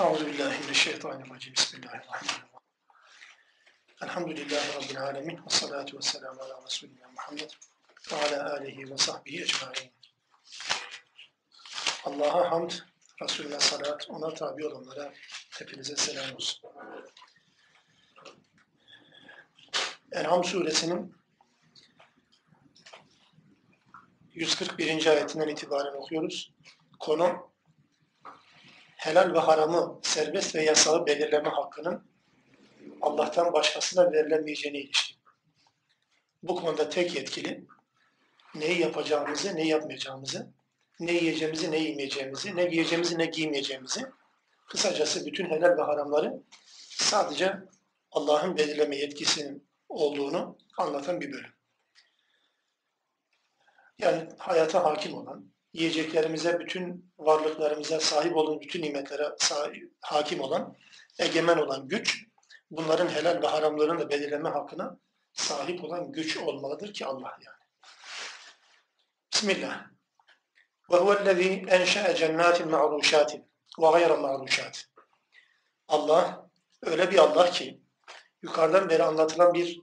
Euzu billahi mineşşeytanirracim. Bismillahirrahmanirrahim. Elhamdülillahi rabbil alamin ve salatu vesselamu ala resulina Muhammed ve ala alihi ve sahbihi ecmaîn. Allah'a hamd, Resulüne salat, ona tabi olanlara hepinize selam olsun. En'am suresinin 141. ayetinden itibaren okuyoruz. Konu helal ve haramı, serbest ve yasağı belirleme hakkının Allah'tan başkasına verilemeyeceğine ilişkin. Bu konuda tek yetkili neyi yapacağımızı, neyi yapmayacağımızı, ne yiyeceğimizi, ne yemeyeceğimizi, ne giyeceğimizi, ne giymeyeceğimizi, kısacası bütün helal ve haramları sadece Allah'ın belirleme yetkisinin olduğunu anlatan bir bölüm. Yani hayata hakim olan, yiyeceklerimize, bütün varlıklarımıza sahip olan, bütün nimetlere sahip, hakim olan, egemen olan güç, bunların helal ve haramlarını da belirleme hakkına sahip olan güç olmalıdır ki Allah yani. Bismillah. Huvellezî enşe'e cennâtin ma'rûşâtin ve gayra ma'rûşâtin. Allah öyle bir Allah ki yukarıdan beri anlatılan bir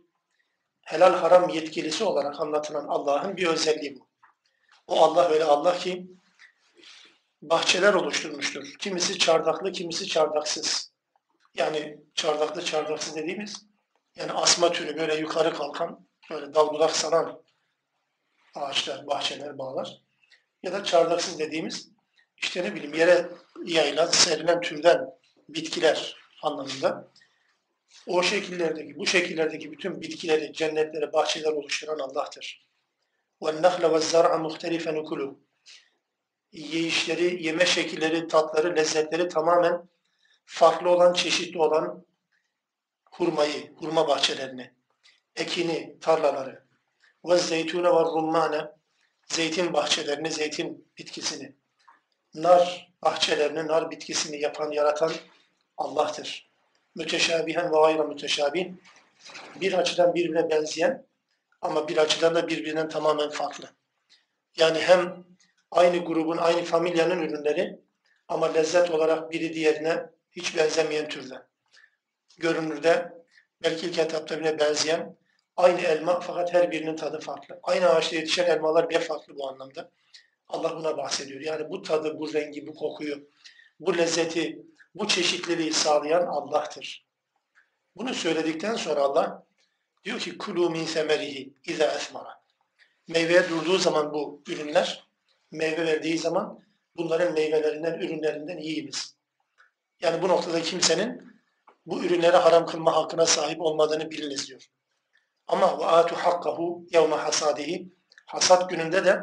helal haram yetkilisi olarak anlatılan Allah'ın bir özelliği bu. O Allah öyle Allah ki bahçeler oluşturmuştur. Kimisi çardaklı, kimisi çardaksız. Yani çardaklı çardaksız dediğimiz yani asma türü böyle yukarı kalkan, böyle dal budak saran ağaçlar, bahçeler, bağlar. Ya da çardaksız dediğimiz işte ne bileyim yere yayılan, serilen türden bitkiler anlamında. O şekillerdeki, bu şekillerdeki bütün bitkileri, cennetleri, bahçeler oluşturan Allah'tır. وَالنَّخْلَ وَالزَّرْعَ مُخْتَلِفًا اُكُلُهُ Yiyişleri, yeme şekilleri, tatları, lezzetleri tamamen farklı olan, çeşitli olan hurmayı, hurma bahçelerini, ekini, tarlaları, ve zeytune ve rummane, zeytin bahçelerini, zeytin bitkisini, nar bahçelerini, nar bitkisini yapan, yaratan Allah'tır. Müteşabihen ve gayra müteşabih, bir açıdan birbirine benzeyen ama bir açıdan da birbirinden tamamen farklı. Yani hem aynı grubun, aynı familyanın ürünleri ama lezzet olarak biri diğerine hiç benzemeyen türden. Görünürde belki ilk etapta bile benzeyen aynı elma fakat her birinin tadı farklı. Aynı ağaçta yetişen elmalar bile farklı bu anlamda. Allah buna bahsediyor. Yani bu tadı, bu rengi, bu kokuyu, bu lezzeti, bu çeşitliliği sağlayan Allah'tır. Bunu söyledikten sonra Allah diyor ki kulu min semerihi iza esmara. Meyveye durduğu zaman bu ürünler, meyve verdiği zaman bunların meyvelerinden, ürünlerinden yiyiniz. Yani bu noktada kimsenin bu ürünleri haram kılma hakkına sahip olmadığını biliniz diyor. Ama ve atu hakkahu yevme hasadihi hasat gününde de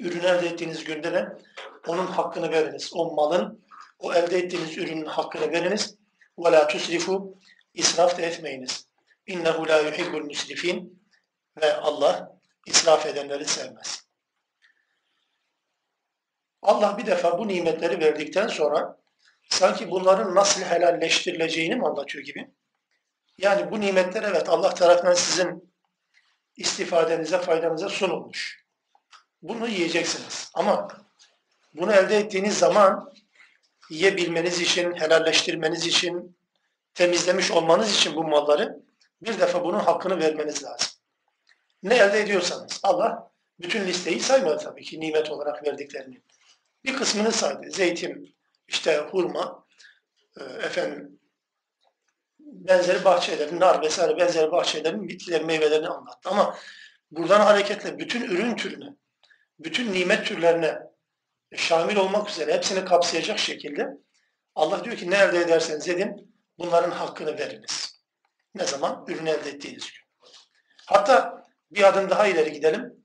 ürün elde ettiğiniz günde de onun hakkını veriniz. O malın, o elde ettiğiniz ürünün hakkını veriniz. Ve la tusrifu israf da etmeyiniz. İnnehu la yuhibbul musrifin ve Allah israf edenleri sevmez. Allah bir defa bu nimetleri verdikten sonra sanki bunların nasıl helalleştirileceğini mi anlatıyor gibi. Yani bu nimetler evet Allah tarafından sizin istifadenize, faydanıza sunulmuş. Bunu yiyeceksiniz. Ama bunu elde ettiğiniz zaman yiyebilmeniz için, helalleştirmeniz için, temizlemiş olmanız için bu malları bir defa bunun hakkını vermeniz lazım. Ne elde ediyorsanız Allah bütün listeyi saymadı tabii ki nimet olarak verdiklerini. Bir kısmını saydı. Zeytin, işte hurma, e, efendim benzeri bahçelerin, nar vesaire benzeri bahçelerin bitkilerin, meyvelerini anlattı. Ama buradan hareketle bütün ürün türüne, bütün nimet türlerine şamil olmak üzere hepsini kapsayacak şekilde Allah diyor ki ne elde ederseniz edin bunların hakkını veriniz. Ne zaman? Ürün elde ettiğiniz gün. Hatta bir adım daha ileri gidelim.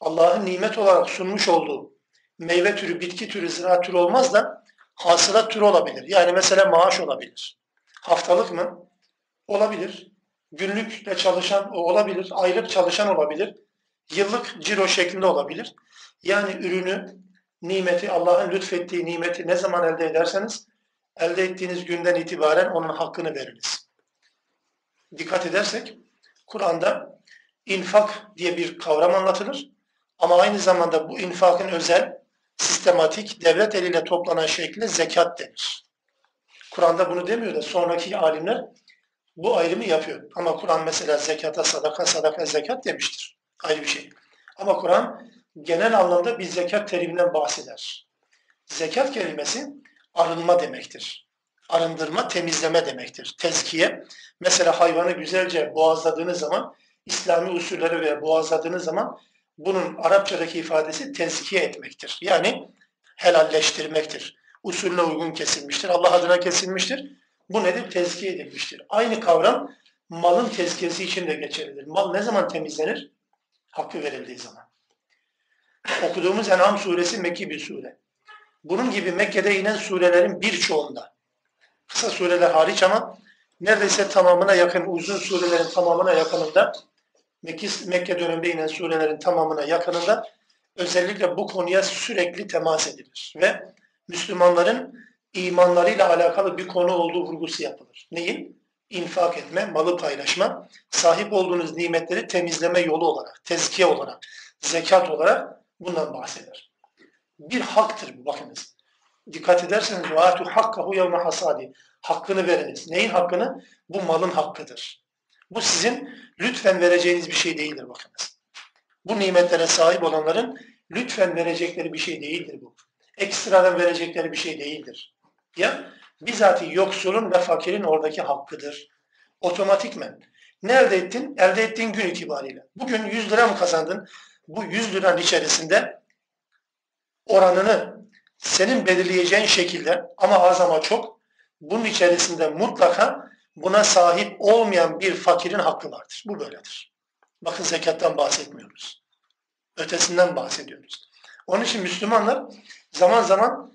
Allah'ın nimet olarak sunmuş olduğu meyve türü, bitki türü, ziraat türü olmaz da hasılat türü olabilir. Yani mesela maaş olabilir. Haftalık mı? Olabilir. Günlükle çalışan o olabilir. Aylık çalışan olabilir. Yıllık ciro şeklinde olabilir. Yani ürünü, nimeti, Allah'ın lütfettiği nimeti ne zaman elde ederseniz elde ettiğiniz günden itibaren onun hakkını veriniz. Dikkat edersek Kur'an'da infak diye bir kavram anlatılır. Ama aynı zamanda bu infakın özel, sistematik, devlet eliyle toplanan şekli zekat denir. Kur'an'da bunu demiyor da sonraki alimler bu ayrımı yapıyor. Ama Kur'an mesela zekata sadaka, sadaka zekat demiştir. Ayrı bir şey. Ama Kur'an genel anlamda bir zekat teriminden bahseder. Zekat kelimesi arınma demektir. Arındırma, temizleme demektir. Tezkiye. Mesela hayvanı güzelce boğazladığınız zaman, İslami usulleri ve boğazladığınız zaman bunun Arapçadaki ifadesi tezkiye etmektir. Yani helalleştirmektir. Usulüne uygun kesilmiştir. Allah adına kesilmiştir. Bu nedir? Tezkiye edilmiştir. Aynı kavram malın tezkiyesi için de geçerlidir. Mal ne zaman temizlenir? Hakkı verildiği zaman. Okuduğumuz En'am suresi Mekki bir sure. Bunun gibi Mekke'de inen surelerin birçoğunda, kısa sureler hariç ama neredeyse tamamına yakın, uzun surelerin tamamına yakınında, Mekke, Mekke döneminde inen surelerin tamamına yakınında özellikle bu konuya sürekli temas edilir. Ve Müslümanların imanlarıyla alakalı bir konu olduğu vurgusu yapılır. Neyin? İnfak etme, malı paylaşma, sahip olduğunuz nimetleri temizleme yolu olarak, tezkiye olarak, zekat olarak bundan bahseder. Bir haktır bu bakınız Dikkat ederseniz وَاَتُ حَقَّهُ يَوْمَ hasadi. Hakkını veriniz. Neyin hakkını? Bu malın hakkıdır. Bu sizin lütfen vereceğiniz bir şey değildir bakınız. Bu nimetlere sahip olanların lütfen verecekleri bir şey değildir bu. Ekstradan verecekleri bir şey değildir. Ya bizatihi yoksulun ve fakirin oradaki hakkıdır. Otomatikmen. Ne elde ettin? Elde ettiğin gün itibariyle. Bugün 100 lira mı kazandın? Bu 100 liranın içerisinde oranını senin belirleyeceğin şekilde ama az ama çok bunun içerisinde mutlaka buna sahip olmayan bir fakirin hakkı vardır. Bu böyledir. Bakın zekattan bahsetmiyoruz. Ötesinden bahsediyoruz. Onun için Müslümanlar zaman zaman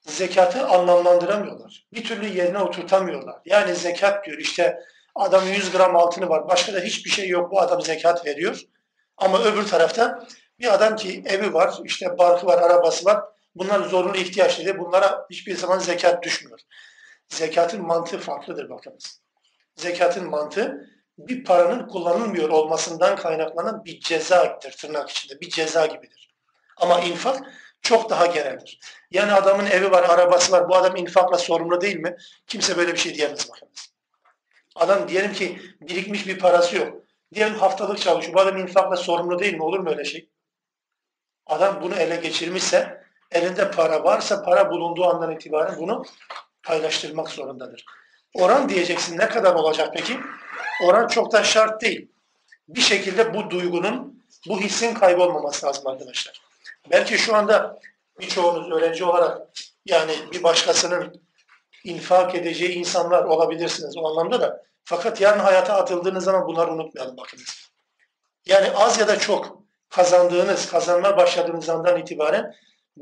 zekatı anlamlandıramıyorlar. Bir türlü yerine oturtamıyorlar. Yani zekat diyor işte adam 100 gram altını var. Başka da hiçbir şey yok. Bu adam zekat veriyor. Ama öbür tarafta bir adam ki evi var, işte barkı var, arabası var. Bunlar zorunlu ihtiyaç dedi. Bunlara hiçbir zaman zekat düşmüyor. Zekatın mantığı farklıdır bakınız. Zekatın mantığı bir paranın kullanılmıyor olmasından kaynaklanan bir cezadır tırnak içinde. Bir ceza gibidir. Ama infak çok daha geneldir. Yani adamın evi var, arabası var. Bu adam infakla sorumlu değil mi? Kimse böyle bir şey diyemez bakınız. Adam diyelim ki birikmiş bir parası yok. Diyelim haftalık çalışıyor. Bu adam infakla sorumlu değil mi? Olur mu öyle şey? Adam bunu ele geçirmişse, elinde para varsa para bulunduğu andan itibaren bunu paylaştırmak zorundadır. Oran diyeceksin ne kadar olacak peki? Oran çok da şart değil. Bir şekilde bu duygunun, bu hissin kaybolmaması lazım arkadaşlar. Belki şu anda birçoğunuz öğrenci olarak yani bir başkasının infak edeceği insanlar olabilirsiniz o anlamda da. Fakat yarın hayata atıldığınız zaman bunları unutmayalım bakınız. Yani az ya da çok kazandığınız, kazanma başladığınız andan itibaren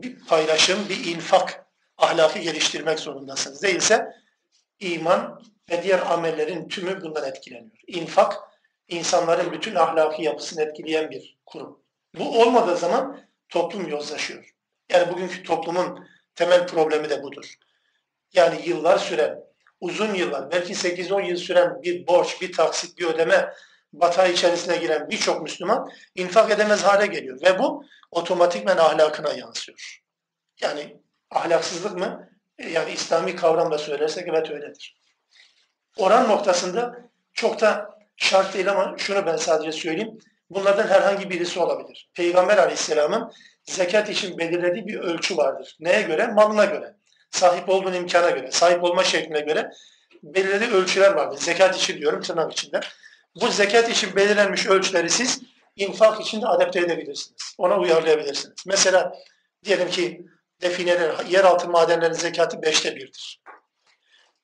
bir paylaşım, bir infak ahlakı geliştirmek zorundasınız. Değilse iman ve diğer amellerin tümü bundan etkileniyor. İnfak, insanların bütün ahlaki yapısını etkileyen bir kurum. Bu olmadığı zaman toplum yozlaşıyor. Yani bugünkü toplumun temel problemi de budur. Yani yıllar süren, uzun yıllar, belki 8-10 yıl süren bir borç, bir taksit, bir ödeme batağı içerisine giren birçok Müslüman infak edemez hale geliyor. Ve bu otomatikmen ahlakına yansıyor. Yani ahlaksızlık mı? E, yani İslami kavramla söylersek evet öyledir. Oran noktasında çok da şart değil ama şunu ben sadece söyleyeyim. Bunlardan herhangi birisi olabilir. Peygamber aleyhisselamın zekat için belirlediği bir ölçü vardır. Neye göre? Malına göre. Sahip olduğun imkana göre, sahip olma şekline göre belirlediği ölçüler vardır. Zekat için diyorum tırnak içinde. Bu zekat için belirlenmiş ölçüleri siz infak için de adapte edebilirsiniz. Ona uyarlayabilirsiniz. Mesela diyelim ki defineler, yeraltı madenlerinin zekatı beşte birdir.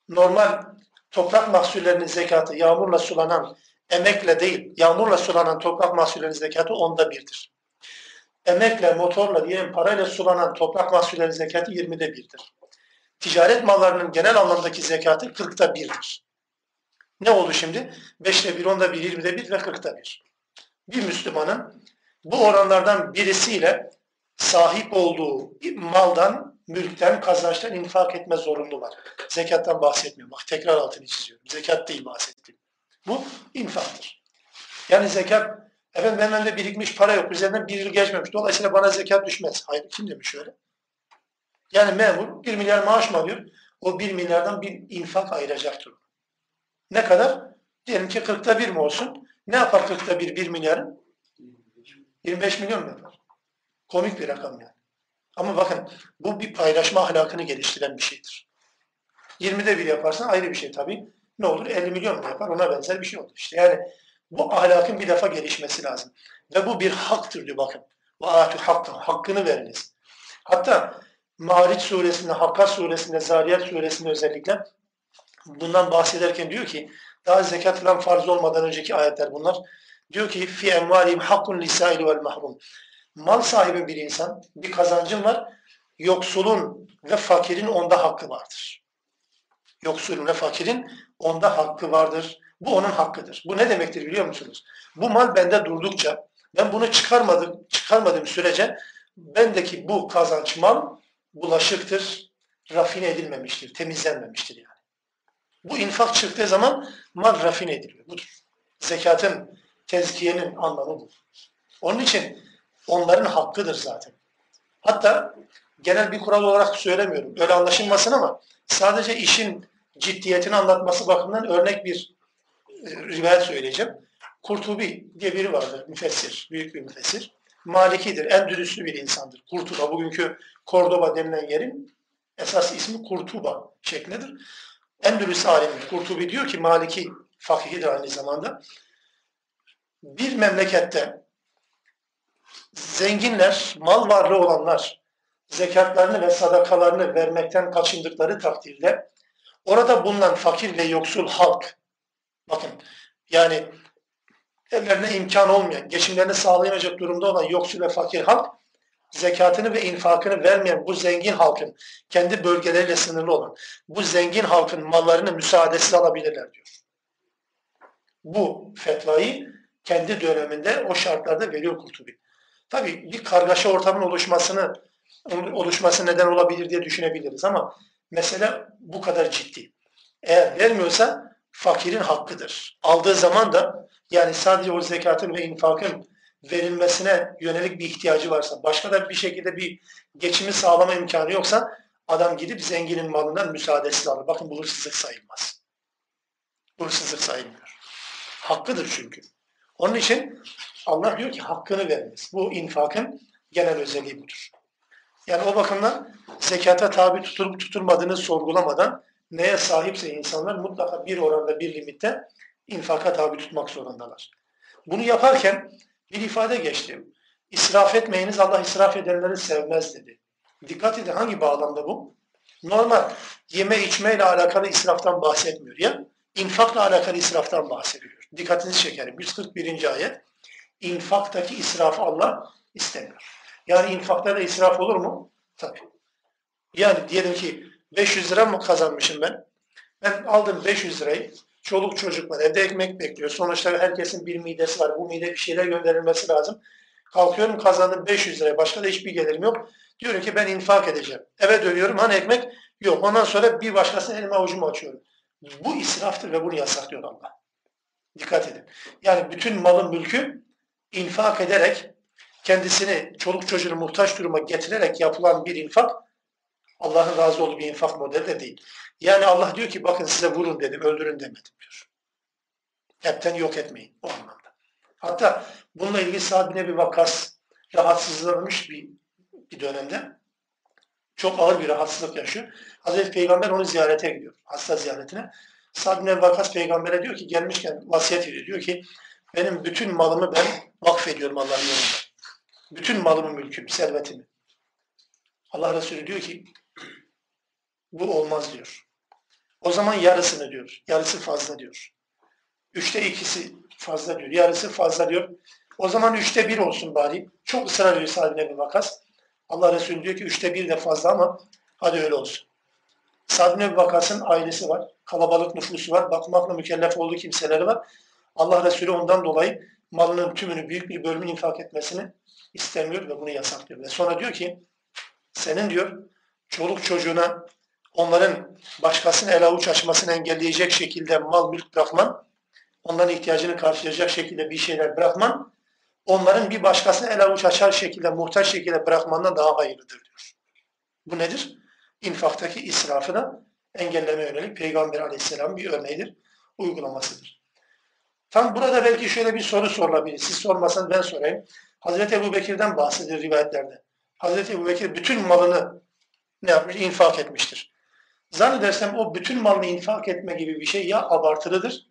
Normal toprak mahsullerinin zekatı yağmurla sulanan emekle değil, yağmurla sulanan toprak mahsullerinin zekatı onda birdir. Emekle, motorla, diyelim parayla sulanan toprak mahsullerinin zekatı yirmide birdir. Ticaret mallarının genel anlamdaki zekatı kırkta birdir. Ne oldu şimdi? Beşte bir, onda bir, yirmide bir ve kırkta bir. Bir Müslümanın bu oranlardan birisiyle sahip olduğu maldan, mülkten, kazançtan infak etme zorunlu var. Zekattan bahsetmiyorum. Bak tekrar altını çiziyorum. Zekat değil bahsettiğim. Bu infaktır. Yani zekat, efendim benim önümde birikmiş para yok. Üzerinden bir yıl geçmemiş. Dolayısıyla bana zekat düşmez. Hayır kim demiş öyle? Yani memur bir milyar maaş mı alıyor? o bir milyardan bir infak ayıracaktır. Ne kadar? Diyelim ki kırkta bir mi olsun? Ne yapar kırkta bir, bir milyarın? 25 milyon mu yapar? Komik bir rakam yani. Ama bakın bu bir paylaşma ahlakını geliştiren bir şeydir. 20'de bir yaparsan ayrı bir şey tabii. Ne olur 50 milyon mu yapar ona benzer bir şey olur. İşte yani bu ahlakın bir defa gelişmesi lazım. Ve bu bir haktır diyor bakın. Bu atü hakkın, hakkını veriniz. Hatta Mariç suresinde, Hakkar suresinde, Zariyat suresinde özellikle bundan bahsederken diyor ki daha zekat falan farz olmadan önceki ayetler bunlar. Diyor ki fi emvalihim hakkun lisaili vel mahrum. Mal sahibi bir insan, bir kazancın var. Yoksulun ve fakirin onda hakkı vardır. Yoksulun ve fakirin onda hakkı vardır. Bu onun hakkıdır. Bu ne demektir biliyor musunuz? Bu mal bende durdukça, ben bunu çıkarmadım, çıkarmadığım sürece bendeki bu kazanç mal bulaşıktır, rafine edilmemiştir, temizlenmemiştir yani. Bu infak çıktığı zaman mal rafine ediliyor. Budur. Zekatın, tezkiyenin anlamı bu. Onun için onların hakkıdır zaten. Hatta genel bir kural olarak söylemiyorum. Öyle anlaşılmasın ama sadece işin ciddiyetini anlatması bakımından örnek bir e, rivayet söyleyeceğim. Kurtubi diye biri vardır, müfessir, büyük bir müfessir. Malikidir, Endülüslü bir insandır. Kurtuba, bugünkü Kordoba denilen yerin esas ismi Kurtuba şeklindedir. Endülüs alimi Kurtubi diyor ki Maliki fakihidir aynı zamanda. Bir memlekette zenginler, mal varlığı olanlar zekatlarını ve sadakalarını vermekten kaçındıkları takdirde orada bulunan fakir ve yoksul halk bakın yani ellerine imkan olmayan, geçimlerini sağlayamayacak durumda olan yoksul ve fakir halk zekatını ve infakını vermeyen bu zengin halkın kendi bölgeleriyle sınırlı olan bu zengin halkın mallarını müsaadesiz alabilirler diyor. Bu fetvayı kendi döneminde o şartlarda veriyor Kurtubi. Tabii bir kargaşa ortamın oluşmasını oluşması neden olabilir diye düşünebiliriz ama mesele bu kadar ciddi. Eğer vermiyorsa fakirin hakkıdır. Aldığı zaman da yani sadece o zekatın ve infakın verilmesine yönelik bir ihtiyacı varsa, başka da bir şekilde bir geçimi sağlama imkanı yoksa adam gidip zenginin malından müsaadesiz alır. Bakın bu hırsızlık sayılmaz. Bu hırsızlık sayılmıyor. Hakkıdır çünkü. Onun için Allah diyor ki hakkını veriniz. Bu infakın genel özelliği budur. Yani o bakımdan zekata tabi tutulup tutulmadığını sorgulamadan neye sahipse insanlar mutlaka bir oranda bir limitte infaka tabi tutmak zorundalar. Bunu yaparken bir ifade geçti. İsraf etmeyiniz Allah israf edenleri sevmez dedi. Dikkat edin hangi bağlamda bu? Normal yeme içmeyle alakalı israftan bahsetmiyor ya. infakla alakalı israftan bahsediyor. Dikkatinizi çekerim. 141. ayet. İnfaktaki israfı Allah istemiyor. Yani infakta da israf olur mu? Tabii. Yani diyelim ki 500 lira mı kazanmışım ben? Ben aldım 500 lirayı. Çoluk çocuk var. Evde ekmek bekliyor. Sonuçta herkesin bir midesi var. Bu mide bir şeyler gönderilmesi lazım. Kalkıyorum kazandım 500 liraya. Başka da hiçbir gelirim yok. Diyorum ki ben infak edeceğim. Eve dönüyorum. Hani ekmek? Yok. Ondan sonra bir başkasının elime avucumu açıyorum. Bu israftır ve bunu yasaklıyor Allah. Dikkat edin. Yani bütün malın mülkü infak ederek kendisini çoluk çocuğunu muhtaç duruma getirerek yapılan bir infak Allah'ın razı olduğu bir infak modeli de değil. Yani Allah diyor ki bakın size vurun dedim, öldürün demedim diyor. Hepten yok etmeyin o anlamda. Hatta bununla ilgili Sa'd bin Vakas rahatsızlanmış bir, bir dönemde. Çok ağır bir rahatsızlık yaşıyor. Hazreti Peygamber onu ziyarete gidiyor. Hasta ziyaretine. Sa'd bin Vakas peygambere diyor ki gelmişken vasiyet ediyor. Diyor ki benim bütün malımı ben vakfediyorum Allah'ın yolunda. Bütün malımı, mülküm, servetimi. Allah Resulü diyor ki bu olmaz diyor. O zaman yarısını diyor. Yarısı fazla diyor. Üçte ikisi fazla diyor. Yarısı fazla diyor. O zaman üçte bir olsun bari. Çok ısrar ediyor Sa'd bin Vakas. Allah Resulü diyor ki üçte bir de fazla ama hadi öyle olsun. Sa'd Vakas'ın ailesi var. Kalabalık nüfusu var. Bakmakla mükellef olduğu kimseleri var. Allah Resulü ondan dolayı malının tümünü büyük bir bölümünü infak etmesini istemiyor ve bunu yasaklıyor. Ve sonra diyor ki senin diyor çoluk çocuğuna onların başkasının el avuç açmasını engelleyecek şekilde mal mülk bırakman, onların ihtiyacını karşılayacak şekilde bir şeyler bırakman, onların bir başkasını el avuç açar şekilde, muhtaç şekilde bırakmandan daha hayırlıdır diyor. Bu nedir? İnfaktaki israfı da engelleme yönelik Peygamber aleyhisselam bir örneğidir, uygulamasıdır. Tam burada belki şöyle bir soru sorulabilir. Siz sormasan ben sorayım. Hazreti Ebu Bekir'den bahsedilir rivayetlerde. Hazreti Ebu Bekir bütün malını ne yapmış? İnfak etmiştir. Zannedersem o bütün malını infak etme gibi bir şey ya abartılıdır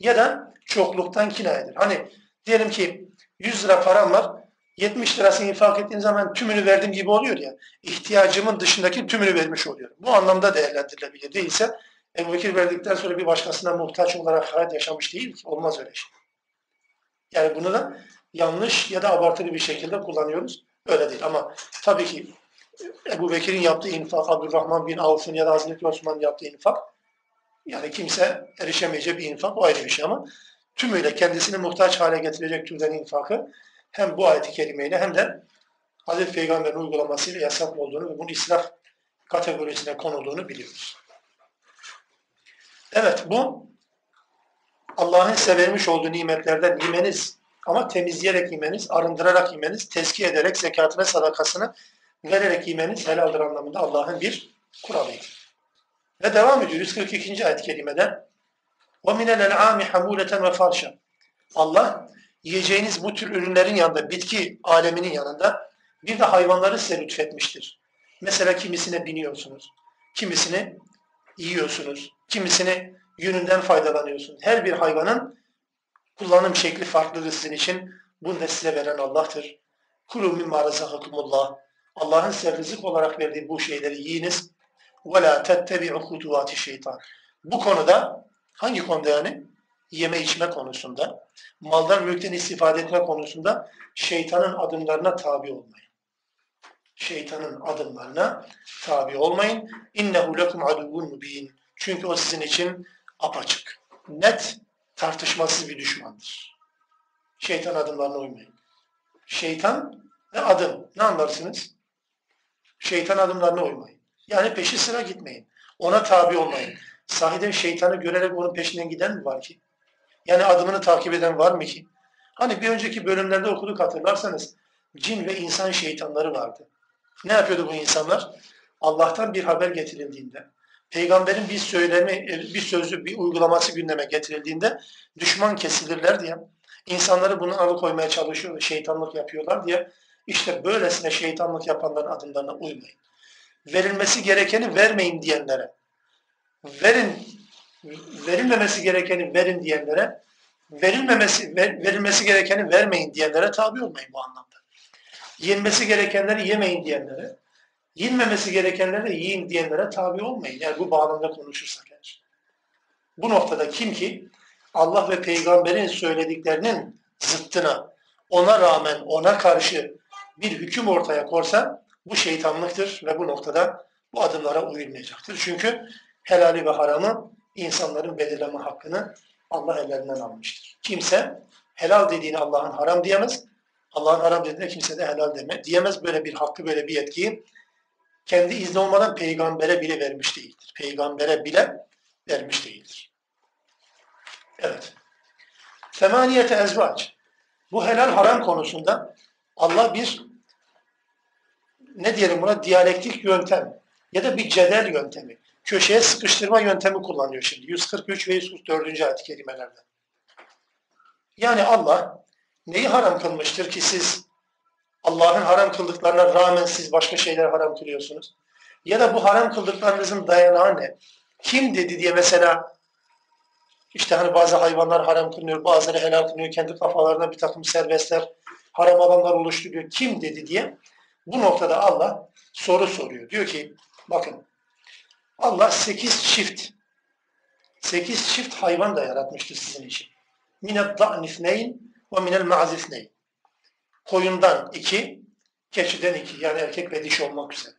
ya da çokluktan kinayedir. Hani diyelim ki 100 lira param var, 70 lirasını infak ettiğim zaman tümünü verdim gibi oluyor ya. İhtiyacımın dışındaki tümünü vermiş oluyorum. Bu anlamda değerlendirilebilir. Değilse Ebu Bekir verdikten sonra bir başkasına muhtaç olarak hayat yaşamış değil ki. Olmaz öyle şey. Yani bunu da yanlış ya da abartılı bir şekilde kullanıyoruz. Öyle değil ama tabii ki Ebu Bekir'in yaptığı infak, Abdurrahman bin Avf'ın ya da Hazreti Osman'ın yaptığı infak yani kimse erişemeyeceği bir infak o ayrı bir şey ama tümüyle kendisini muhtaç hale getirecek türden infakı hem bu ayet-i kerimeyle hem de Hazreti Peygamber'in uygulamasıyla yasak olduğunu ve bunun israf kategorisine konulduğunu biliyoruz. Evet bu Allah'ın size vermiş olduğu nimetlerden yemeniz ama temizleyerek yemeniz, arındırarak yemeniz, tezkiye ederek zekatına sadakasını vererek yemeniz helaldir anlamında Allah'ın bir kuralıydı. Ve devam ediyor 142. ayet-i kerimede وَمِنَ الْاَلْعَامِ حَمُولَةً وَفَرْشًا Allah yiyeceğiniz bu tür ürünlerin yanında, bitki aleminin yanında bir de hayvanları size lütfetmiştir. Mesela kimisine biniyorsunuz, kimisini yiyorsunuz, kimisini yününden faydalanıyorsunuz. Her bir hayvanın kullanım şekli farklıdır sizin için. Bunu da size veren Allah'tır. Kulu mimma razakakumullah. Allah'ın size rızık olarak verdiği bu şeyleri yiyiniz. Ve la tettebi'u huduvati şeytan. Bu konuda hangi konuda yani? Yeme içme konusunda, maldan mülkten istifade etme konusunda şeytanın adımlarına tabi olmayın. Şeytanın adımlarına tabi olmayın. İnnehu lekum aduvun mubin. Çünkü o sizin için apaçık, net, tartışmasız bir düşmandır. Şeytan adımlarına uymayın. Şeytan ve adım. Ne anlarsınız? Şeytan adımlarına uymayın. Yani peşi sıra gitmeyin. Ona tabi olmayın. Sahiden şeytanı görerek onun peşinden giden mi var ki? Yani adımını takip eden var mı ki? Hani bir önceki bölümlerde okuduk hatırlarsanız cin ve insan şeytanları vardı. Ne yapıyordu bu insanlar? Allah'tan bir haber getirildiğinde, peygamberin bir söylemi, bir sözü, bir uygulaması gündeme getirildiğinde düşman kesilirler diye, insanları bunu alıkoymaya çalışıyor, şeytanlık yapıyorlar diye, işte böylesine şeytanlık yapanların adımlarına uymayın. Verilmesi gerekeni vermeyin diyenlere, verin, verilmemesi gerekeni verin diyenlere, verilmemesi, ver, verilmesi gerekeni vermeyin diyenlere tabi olmayın bu anlamda. Yenmesi gerekenleri yemeyin diyenlere, yenmemesi gerekenleri yiyin diyenlere tabi olmayın. Yani bu bağlamda konuşursak eğer. Bu noktada kim ki Allah ve peygamberin söylediklerinin zıttına, ona rağmen ona karşı bir hüküm ortaya korsa bu şeytanlıktır ve bu noktada bu adımlara uyulmayacaktır. Çünkü helali ve haramı insanların belirleme hakkını Allah ellerinden almıştır. Kimse helal dediğini Allah'ın haram diyemez. Allah'ın haram dediğine kimse de helal deme, diyemez. Böyle bir hakkı, böyle bir yetkiyi kendi izni olmadan peygambere bile vermiş değildir. Peygambere bile vermiş değildir. Evet. Femaniyete ezvac. Bu helal haram konusunda Allah bir ne diyelim buna diyalektik yöntem ya da bir cedel yöntemi, köşeye sıkıştırma yöntemi kullanıyor şimdi. 143 ve 144. ayet-i kerimelerde. Yani Allah neyi haram kılmıştır ki siz Allah'ın haram kıldıklarına rağmen siz başka şeyler haram kılıyorsunuz? Ya da bu haram kıldıklarınızın dayanağı ne? Kim dedi diye mesela işte hani bazı hayvanlar haram kılınıyor, bazıları helal kılınıyor, kendi kafalarına bir takım serbestler, haram alanlar oluşturuyor. Kim dedi diye bu noktada Allah soru soruyor. Diyor ki bakın Allah sekiz çift sekiz çift hayvan da yaratmıştır sizin için. Mined da'nifneyn ve minel ma'zifneyn. Koyundan iki, keçiden iki. Yani erkek ve dişi olmak üzere.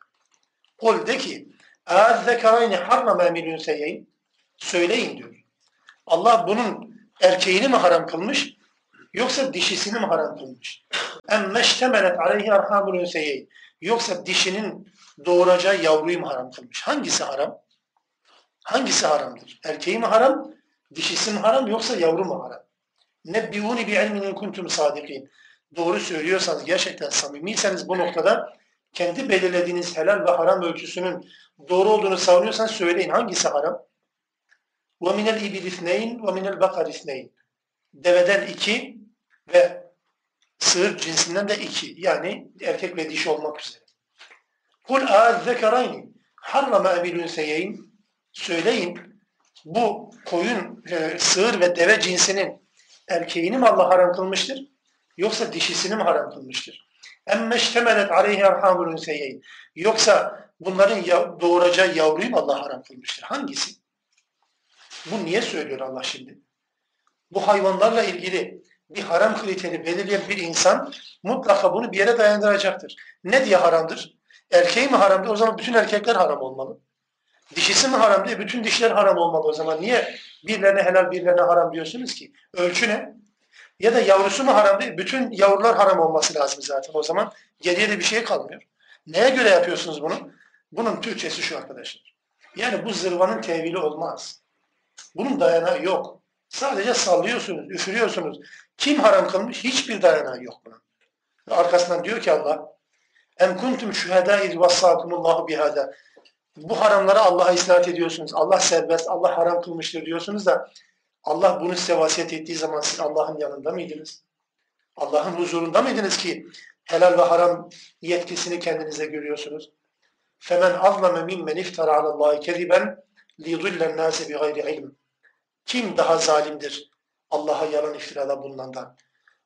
Kul de ki اَذَّكَرَيْنِ حَرَّمَا مِنْ ünseyyin Söyleyin diyor. Allah bunun erkeğini mi haram kılmış yoksa dişisini mi haram kılmış? اَمَّ اشْتَمَلَتْ عَلَيْهِ اَرْحَامُ الْاُنْسَيَيْنِ Yoksa dişinin doğuracağı yavruyu mu haram kılmış? Hangisi haram? Hangisi haramdır? Erkeği mi haram? Dişisi mi haram yoksa yavru mu haram? Nebbiuni bi ilmin in kuntum sadikin. Doğru söylüyorsanız, gerçekten samimiyseniz bu noktada kendi belirlediğiniz helal ve haram ölçüsünün doğru olduğunu savunuyorsan söyleyin. Hangisi haram? وَمِنَ الْاِبِلِ اثْنَيْنِ وَمِنَ الْبَقَرِ اثْنَيْنِ Deveden iki ve sığır cinsinden de iki. Yani erkek ve dişi olmak üzere. Kul azzekarayn harrama emil ünseyeyn söyleyin bu koyun, e, sığır ve deve cinsinin erkeğini mi Allah haram kılmıştır? Yoksa dişisini mi haram kılmıştır? Emme ştemelet aleyhi erhamul ünseyeyn yoksa bunların doğuracağı yavruyu mu Allah haram kılmıştır? Hangisi? Bu niye söylüyor Allah şimdi? Bu hayvanlarla ilgili bir haram kriteri belirleyen bir insan mutlaka bunu bir yere dayandıracaktır. Ne diye haramdır? Erkeği mi haramdır? O zaman bütün erkekler haram olmalı. Dişisi mi haram diye bütün dişler haram olmalı o zaman. Niye birilerine helal birilerine haram diyorsunuz ki? Ölçü ne? Ya da yavrusu mu haram değil? Bütün yavrular haram olması lazım zaten o zaman. Geriye de bir şey kalmıyor. Neye göre yapıyorsunuz bunu? Bunun Türkçesi şu arkadaşlar. Yani bu zırvanın tevili olmaz. Bunun dayanağı yok. Sadece sallıyorsunuz, üfürüyorsunuz. Kim haram kılmış? Hiçbir dayanağı yok bunun. Arkasından diyor ki Allah Em kuntum şühedâ iz vassâkumullahu bihâdâ bu haramları Allah'a isnat ediyorsunuz. Allah serbest, Allah haram kılmıştır diyorsunuz da Allah bunu size vasiyet ettiği zaman siz Allah'ın yanında mıydınız? Allah'ın huzurunda mıydınız ki helal ve haram yetkisini kendinize görüyorsunuz? فَمَنْ أَظْلَمَ مِمَّنْ اِفْتَرَ عَلَى اللّٰهِ كَذِبًا لِيُضِلَّ النَّاسِ بِغَيْرِ عِلْمٍ kim daha zalimdir Allah'a yalan iftirada bulunandan?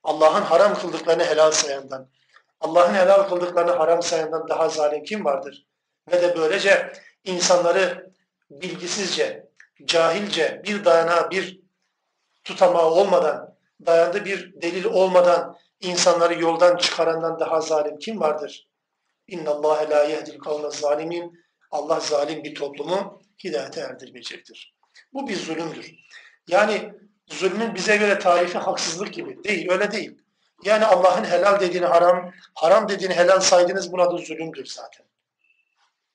Allah'ın haram kıldıklarını helal sayandan, Allah'ın helal kıldıklarını haram sayandan daha zalim kim vardır? ve de böylece insanları bilgisizce, cahilce bir dayanağı, bir tutamağı olmadan, dayandığı bir delil olmadan insanları yoldan çıkarandan daha zalim kim vardır? İnna Allah la yehdil kavme zalimin. Allah zalim bir toplumu hidayete erdirmeyecektir. Bu bir zulümdür. Yani zulmün bize göre tarifi haksızlık gibi. Değil, öyle değil. Yani Allah'ın helal dediğini haram, haram dediğini helal saydınız buna da zulümdür zaten.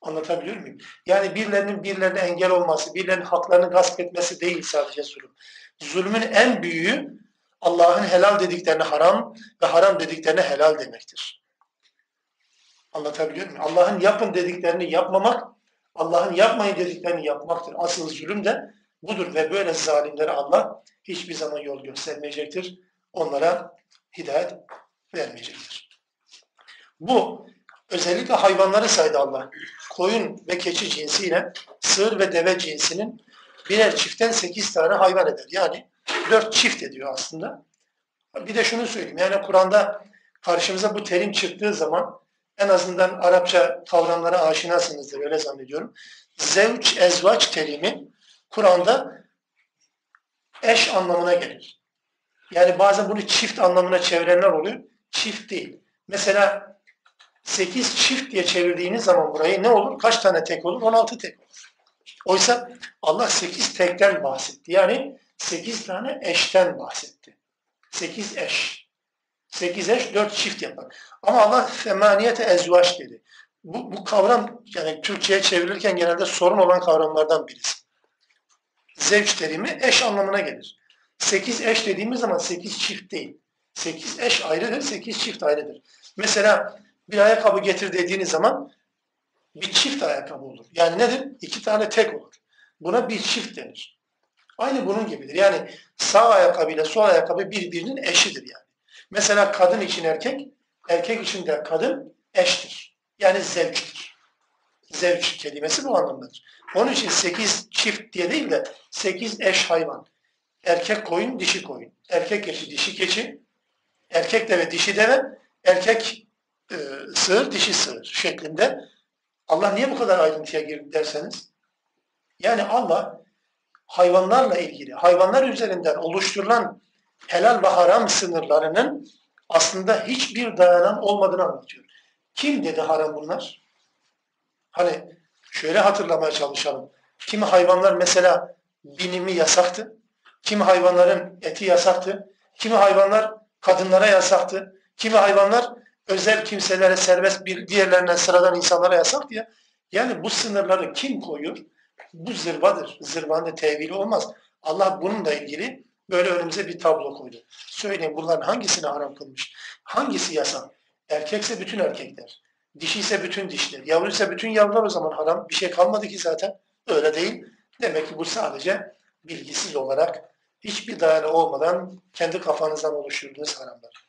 Anlatabiliyor muyum? Yani birilerinin birilerine engel olması, birilerinin haklarını gasp etmesi değil sadece zulüm. Zulmün en büyüğü Allah'ın helal dediklerini haram ve haram dediklerini helal demektir. Anlatabiliyor muyum? Allah'ın yapın dediklerini yapmamak, Allah'ın yapmayın dediklerini yapmaktır. Asıl zulüm de budur ve böyle zalimlere Allah hiçbir zaman yol göstermeyecektir. Onlara hidayet vermeyecektir. Bu özellikle hayvanları saydı Allah koyun ve keçi cinsiyle sığır ve deve cinsinin birer çiftten sekiz tane hayvan eder. Yani dört çift ediyor aslında. Bir de şunu söyleyeyim. Yani Kur'an'da karşımıza bu terim çıktığı zaman en azından Arapça kavramlara aşinasınızdır öyle zannediyorum. Zevç, ezvaç terimi Kur'an'da eş anlamına gelir. Yani bazen bunu çift anlamına çevirenler oluyor. Çift değil. Mesela 8 çift diye çevirdiğiniz zaman burayı ne olur? Kaç tane tek olur? 16 tek olur. Oysa Allah 8 tekten bahsetti. Yani 8 tane eşten bahsetti. 8 eş. 8 eş 4 çift yapar. Ama Allah femaniyete ezvaç dedi. Bu, bu kavram yani Türkçe'ye çevrilirken genelde sorun olan kavramlardan birisi. Zevç terimi eş anlamına gelir. 8 eş dediğimiz zaman 8 çift değil. 8 eş ayrıdır, 8 çift ayrıdır. Mesela bir ayakkabı getir dediğiniz zaman bir çift ayakkabı olur. Yani nedir? İki tane tek olur. Buna bir çift denir. Aynı bunun gibidir. Yani sağ ayakkabı ile sol ayakkabı birbirinin eşidir yani. Mesela kadın için erkek, erkek için de kadın eştir. Yani zevçtir. Zevç kelimesi bu anlamdadır. Onun için sekiz çift diye değil de sekiz eş hayvan. Erkek koyun, dişi koyun. Erkek keçi, dişi keçi. Erkek deve, dişi deve. Erkek e, sığır dişi sığır şeklinde. Allah niye bu kadar ayrıntıya girdi derseniz? Yani Allah hayvanlarla ilgili, hayvanlar üzerinden oluşturulan helal ve haram sınırlarının aslında hiçbir dayanan olmadığını anlatıyor. Kim dedi haram bunlar? Hani şöyle hatırlamaya çalışalım. Kimi hayvanlar mesela binimi yasaktı. Kimi hayvanların eti yasaktı. Kimi hayvanlar kadınlara yasaktı. Kimi hayvanlar özel kimselere serbest bir diğerlerinden sıradan insanlara yasak diye. Yani bu sınırları kim koyuyor? Bu zırvadır. Zırvanın tevili olmaz. Allah bununla ilgili böyle önümüze bir tablo koydu. Söyleyin bunların hangisini haram kılmış? Hangisi yasak? Erkekse bütün erkekler. Dişi ise bütün dişler. Yavru ise bütün yavrular o zaman haram. Bir şey kalmadı ki zaten. Öyle değil. Demek ki bu sadece bilgisiz olarak hiçbir dayanağı olmadan kendi kafanızdan oluşturduğunuz haramlar.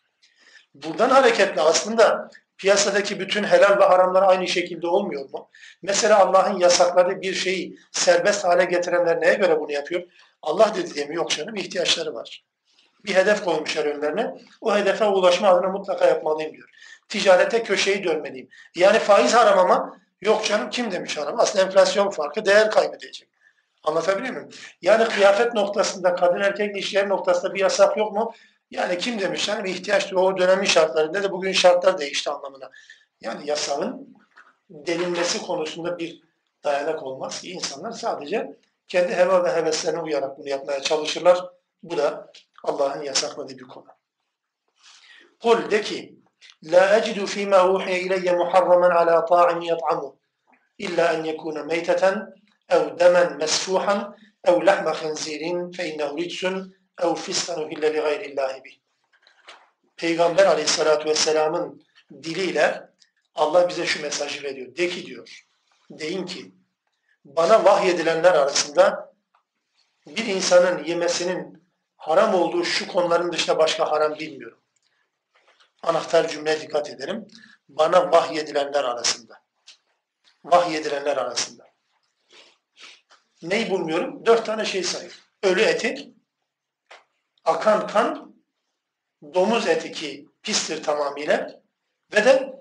Buradan hareketle aslında piyasadaki bütün helal ve haramlar aynı şekilde olmuyor mu? Mesela Allah'ın yasakladığı bir şeyi serbest hale getirenler neye göre bunu yapıyor? Allah dedi mi? Yok canım ihtiyaçları var. Bir hedef koymuşlar önlerine. O hedefe ulaşma adına mutlaka yapmalıyım diyor. Ticarete köşeyi dönmeliyim. Yani faiz haram ama yok canım kim demiş haram? Aslında enflasyon farkı değer kaybedecek. Anlatabiliyor muyum? Yani kıyafet noktasında, kadın erkek ilişkileri noktasında bir yasak yok mu? Yani kim demiş yani ihtiyaç o dönemin şartlarında da bugün şartlar değişti anlamına. Yani yasağın denilmesi konusunda bir dayanak olmaz ki insanlar sadece kendi heva ve heveslerine uyarak bunu yapmaya çalışırlar. Bu da Allah'ın yasakladığı bir konu. Kul de ki La ecidu fîmâ uhiye ileyye muharraman alâ ta'im yat'amu illa en yekûne meyteten ev demen mesfuhan ev lahme khinzirin fe innehu ricsun ev fiskan uhille li gayrillahi bih. Peygamber aleyhissalatü vesselamın diliyle Allah bize şu mesajı veriyor. De ki diyor, deyin ki bana vahyedilenler arasında bir insanın yemesinin haram olduğu şu konuların dışında başka haram bilmiyorum. Anahtar cümleye dikkat ederim. Bana vahyedilenler arasında. Vahyedilenler arasında. Neyi bulmuyorum? Dört tane şey sayıyor. Ölü eti, akan kan, domuz eti ki pistir tamamıyla ve de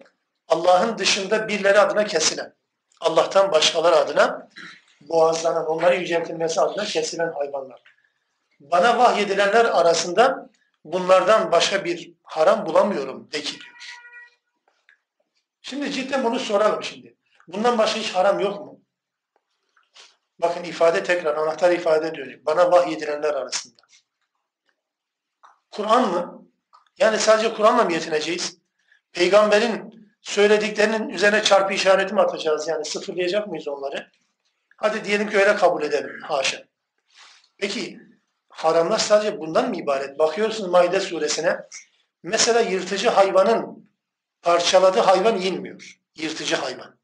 Allah'ın dışında birileri adına kesilen, Allah'tan başkaları adına boğazlanan, onların yüceltilmesi adına kesilen hayvanlar. Bana vahyedilenler arasında bunlardan başka bir haram bulamıyorum de ki diyor. Şimdi cidden bunu soralım şimdi. Bundan başka hiç haram yok mu? Bakın ifade tekrar anahtar ifade diyor. Bana vahyedilenler arasında. Kur'an mı? Yani sadece Kur'an'la mı yetineceğiz? Peygamberin söylediklerinin üzerine çarpı işareti mi atacağız? Yani sıfırlayacak mıyız onları? Hadi diyelim ki öyle kabul edelim. Haşa. Peki haramlar sadece bundan mı ibaret? Bakıyorsunuz Maide suresine. Mesela yırtıcı hayvanın parçaladığı hayvan yenmiyor. Yırtıcı hayvan.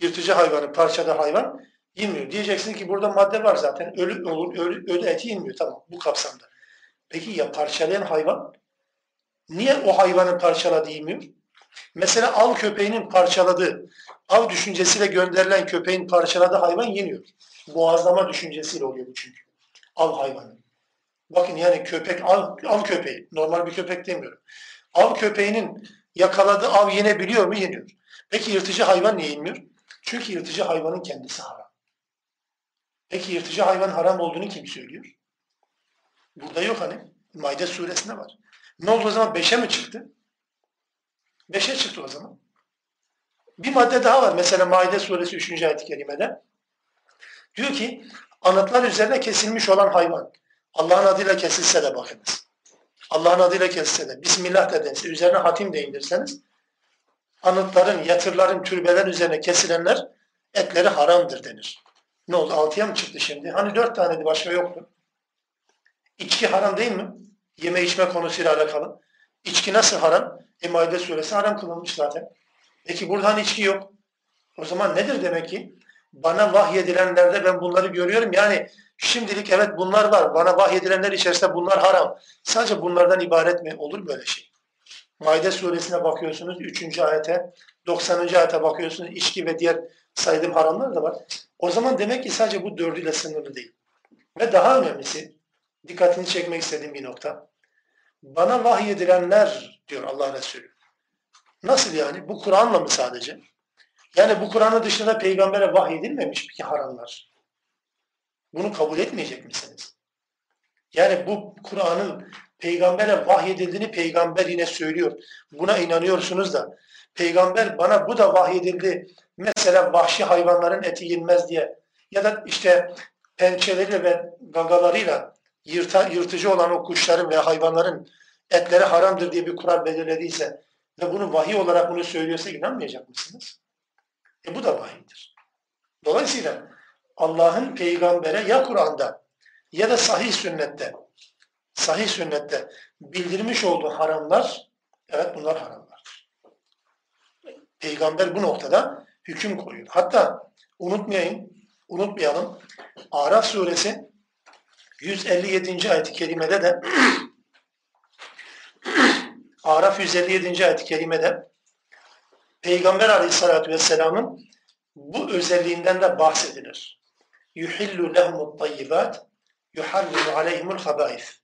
Yırtıcı hayvanın parçaladığı hayvan yenmiyor. Diyeceksin ki burada madde var zaten. Ölü olur, ölü, ölü eti yenmiyor. Tamam bu kapsamda. Peki ya parçalayan hayvan? Niye o hayvanın parçaladığı yemiyor? Mesela av köpeğinin parçaladığı, av düşüncesiyle gönderilen köpeğin parçaladığı hayvan yeniyor. Boğazlama düşüncesiyle oluyor bu çünkü. Av hayvanı. Bakın yani köpek, av, av köpeği, normal bir köpek demiyorum. Av köpeğinin yakaladığı av yenebiliyor mu? Yeniyor. Peki yırtıcı hayvan niye yenmiyor? Çünkü yırtıcı hayvanın kendisi haram. Peki yırtıcı hayvan haram olduğunu kim söylüyor? Burada yok hani. Maide suresinde var. Ne oldu o zaman? Beşe mi çıktı? Beşe çıktı o zaman. Bir madde daha var. Mesela Maide suresi 3. ayet-i kerimede. Diyor ki anıtlar üzerine kesilmiş olan hayvan. Allah'ın adıyla kesilse de bakınız. Allah'ın adıyla kesilse de Bismillah de dense, üzerine hatim de indirseniz anıtların, yatırların, türbelerin üzerine kesilenler etleri haramdır denir. Ne oldu? Altıya mı çıktı şimdi? Hani dört taneydi başka yoktu. İçki haram değil mi? Yeme içme konusuyla alakalı. İçki nasıl haram? E Maide suresi haram kılınmış zaten. Peki buradan hani içki yok. O zaman nedir demek ki? Bana vahyedilenlerde ben bunları görüyorum. Yani şimdilik evet bunlar var. Bana vahyedilenler içerisinde bunlar haram. Sadece bunlardan ibaret mi? Olur böyle şey. Maide suresine bakıyorsunuz 3. ayete, 90. ayete bakıyorsunuz içki ve diğer saydığım haramlar da var. O zaman demek ki sadece bu dördüyle sınırlı değil. Ve daha önemlisi dikkatini çekmek istediğim bir nokta. Bana vahyedilenler diyor Allah Resulü. Nasıl yani? Bu Kur'an'la mı sadece? Yani bu Kur'an'ın dışında peygambere vahyedilmemiş ki haramlar. Bunu kabul etmeyecek misiniz? Yani bu Kur'an'ın peygambere vahyedildiğini peygamber yine söylüyor. Buna inanıyorsunuz da peygamber bana bu da vahyedildi. Mesela vahşi hayvanların eti yenmez diye ya da işte pençeleriyle ve gagalarıyla yırta, yırtıcı olan o kuşların ve hayvanların etleri haramdır diye bir kural belirlediyse ve bunu vahiy olarak bunu söylüyorsa inanmayacak mısınız? E bu da vahiydir. Dolayısıyla Allah'ın peygambere ya Kur'an'da ya da sahih sünnette sahih sünnette bildirmiş olduğu haramlar evet bunlar haramlardır. Peygamber bu noktada hüküm koyuyor. Hatta unutmayın, unutmayalım. Araf suresi 157. ayet-i kerimede de Araf 157. ayet-i kerimede Peygamber aleyhissalatü vesselamın bu özelliğinden de bahsedilir. yuhillu lehumut tayyibat yuharrimu aleyhimul habaif.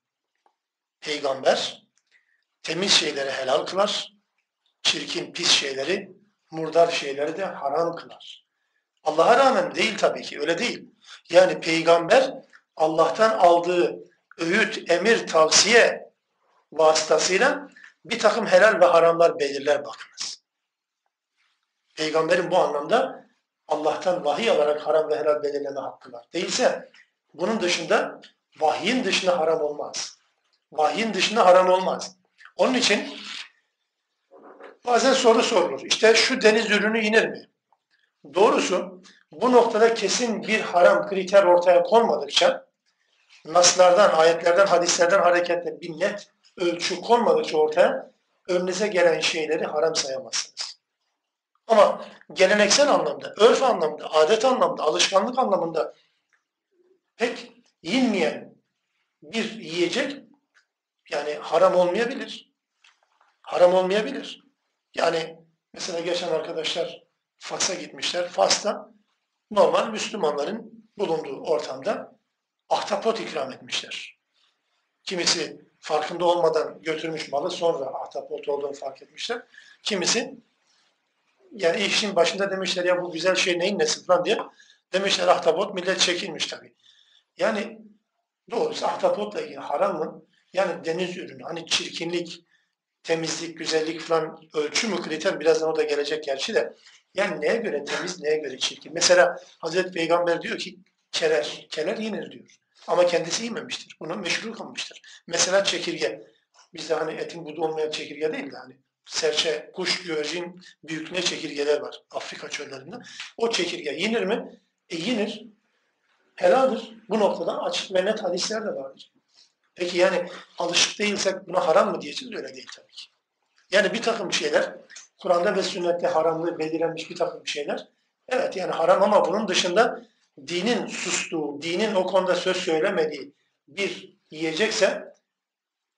Peygamber temiz şeyleri helal kılar, çirkin, pis şeyleri, murdar şeyleri de haram kılar. Allah'a rağmen değil tabii ki, öyle değil. Yani peygamber Allah'tan aldığı öğüt, emir, tavsiye vasıtasıyla bir takım helal ve haramlar belirler bakınız. Peygamberin bu anlamda Allah'tan vahiy alarak haram ve helal belirleme hakkı var. Değilse bunun dışında vahyin dışında haram olmaz. Vahyin dışında haram olmaz. Onun için bazen soru sorulur. İşte şu deniz ürünü inir mi? Doğrusu bu noktada kesin bir haram kriter ortaya konmadıkça naslardan, ayetlerden, hadislerden hareketle bir net ölçü konmadıkça ortaya önünüze gelen şeyleri haram sayamazsınız. Ama geleneksel anlamda, örf anlamda, adet anlamda, alışkanlık anlamında pek yenmeyen bir yiyecek yani haram olmayabilir. Haram olmayabilir. Yani mesela geçen arkadaşlar Fas'a gitmişler. Fas'ta normal Müslümanların bulunduğu ortamda ahtapot ikram etmişler. Kimisi farkında olmadan götürmüş malı sonra ahtapot olduğunu fark etmişler. Kimisi yani işin başında demişler ya bu güzel şey neyin nesi falan diye demişler ahtapot millet çekilmiş tabii. Yani doğrusu ahtapotla ilgili haram mı? Yani deniz ürünü hani çirkinlik, temizlik, güzellik falan ölçü mü kriter birazdan o da gelecek gerçi de. Yani neye göre temiz, neye göre çirkin? Mesela Hazreti Peygamber diyor ki keler, keler yenir diyor. Ama kendisi yememiştir. Bunu meşru kılmıştır. Mesela çekirge. Bizde hani etin budu olmayan çekirge değil de hani serçe, kuş, güvercin büyüklüğünde çekirgeler var Afrika çöllerinde. O çekirge yenir mi? E yenir. Helaldir. Bu noktada açık ve net hadisler de vardır. Peki yani alışık değilsek buna haram mı diyeceğiz? Öyle değil tabii ki. Yani bir takım şeyler, Kur'an'da ve sünnette haramlığı belirlenmiş bir takım şeyler. Evet yani haram ama bunun dışında dinin sustuğu, dinin o konuda söz söylemediği bir yiyecekse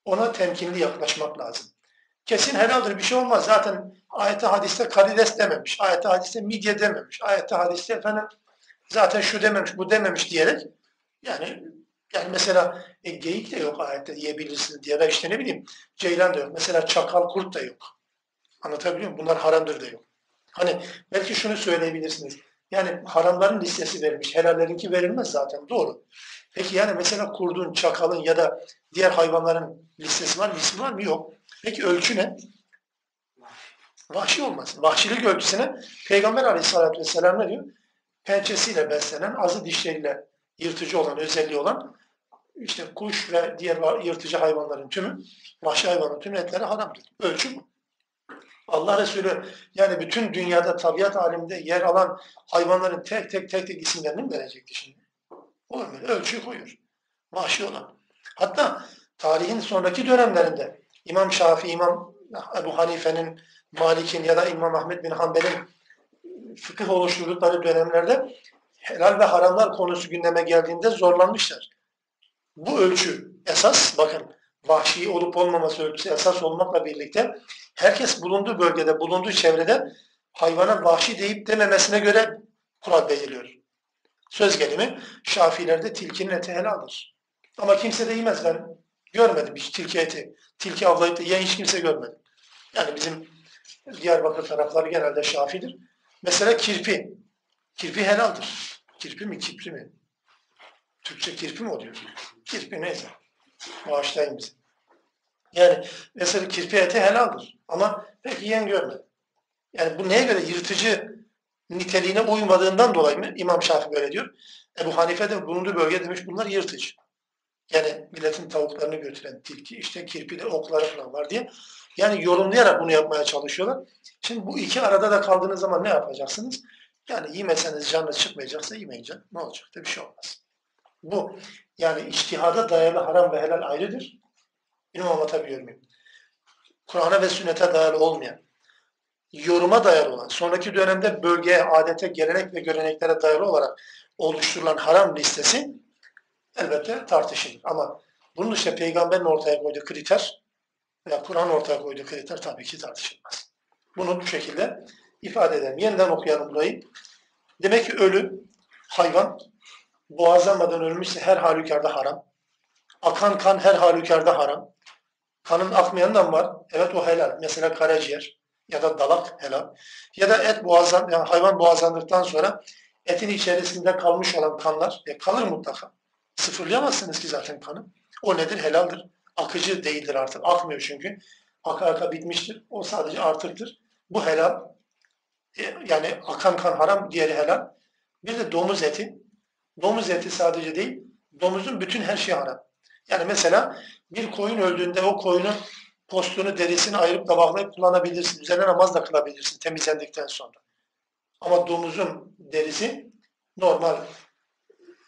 ona temkinli yaklaşmak lazım. Kesin helaldir bir şey olmaz. Zaten ayette hadiste karides dememiş. Ayette hadiste midye dememiş. Ayette hadiste efendim zaten şu dememiş, bu dememiş diyerek yani yani mesela e, geyik de yok ayette diyebilirsiniz diye da işte ne bileyim ceylan da yok. Mesela çakal, kurt da yok. Anlatabiliyor muyum? Bunlar haramdır da yok. Hani belki şunu söyleyebilirsiniz. Yani haramların listesi verilmiş. Helallerinki verilmez zaten. Doğru. Peki yani mesela kurdun, çakalın ya da diğer hayvanların listesi var mı? İsmi var mı? Yok. Peki ölçü ne? Vahşi olmaz. Vahşilik ölçüsüne Peygamber aleyhissalatü vesselam ne diyor? Pençesiyle beslenen, azı dişleriyle yırtıcı olan, özelliği olan işte kuş ve diğer yırtıcı hayvanların tümü, vahşi hayvanların tüm etleri haramdır. Ölçü bu. Allah Resulü yani bütün dünyada tabiat aleminde yer alan hayvanların tek tek tek tek isimlerini mi verecekti şimdi? Olur mu? Ölçü koyuyor. Vahşi olan. Hatta tarihin sonraki dönemlerinde İmam Şafii, İmam Ebu Hanife'nin, Malik'in ya da İmam Ahmet bin Hanbel'in fıkıh oluşturdukları dönemlerde helal ve haramlar konusu gündeme geldiğinde zorlanmışlar. Bu ölçü esas, bakın vahşi olup olmaması ölçüsü esas olmakla birlikte herkes bulunduğu bölgede, bulunduğu çevrede hayvana vahşi deyip dememesine göre kural belirliyor. Söz gelimi Şafilerde tilkinin eti helaldir. Ama kimse de yemez ben görmedim hiç tilki eti. Tilki avlayıp da yiyen hiç kimse görmedim. Yani bizim Diyarbakır tarafları genelde Şafidir. Mesela kirpi. Kirpi helaldir. Kirpi mi, kipri mi? Türkçe kirpi mi oluyor? Kirpi neyse. Bağışlayın bizi. Yani mesela kirpi eti helaldir. Ama pek yiyen görmedim. Yani bu neye göre yırtıcı niteliğine uymadığından dolayı mı İmam Şafii böyle diyor. Ebu Hanife de bulunduğu bölge demiş bunlar yırtıcı. Yani milletin tavuklarını götüren tilki, işte kirpi de okları falan var diye. Yani yorumlayarak bunu yapmaya çalışıyorlar. Şimdi bu iki arada da kaldığınız zaman ne yapacaksınız? Yani yemeseniz canınız çıkmayacaksa yemeyince ne olacak da bir şey olmaz. Bu yani içtihada dayalı haram ve helal ayrıdır. Bilmem anlatabiliyor muyum? Kur'an'a ve sünnete dayalı olmayan, yoruma dayalı olan, sonraki dönemde bölgeye, adete, gelenek ve göreneklere dayalı olarak oluşturulan haram listesi elbette tartışılır. Ama bunun işte peygamberin ortaya koyduğu kriter veya Kur'an ortaya koyduğu kriter tabii ki tartışılmaz. Bunu bu şekilde ifade edelim. Yeniden okuyalım burayı. Demek ki ölü, hayvan, boğazlanmadan ölmüşse her halükarda haram. Akan kan her halükarda haram. Kanın akmayandan var. Evet o helal. Mesela karaciğer ya da dalak helal. Ya da et boğazlan, yani hayvan boğazlandıktan sonra etin içerisinde kalmış olan kanlar e, kalır mutlaka. Sıfırlayamazsınız ki zaten kanı. O nedir? Helaldir. Akıcı değildir artık. Akmıyor çünkü. Aka aka bitmiştir. O sadece artıktır. Bu helal. E, yani akan kan haram, diğeri helal. Bir de domuz eti. Domuz eti sadece değil, domuzun bütün her şeyi haram. Yani mesela bir koyun öldüğünde o koyunun postunu, derisini ayırıp tabaklayıp kullanabilirsin. Üzerine namaz da kılabilirsin temizlendikten sonra. Ama domuzun derisi normal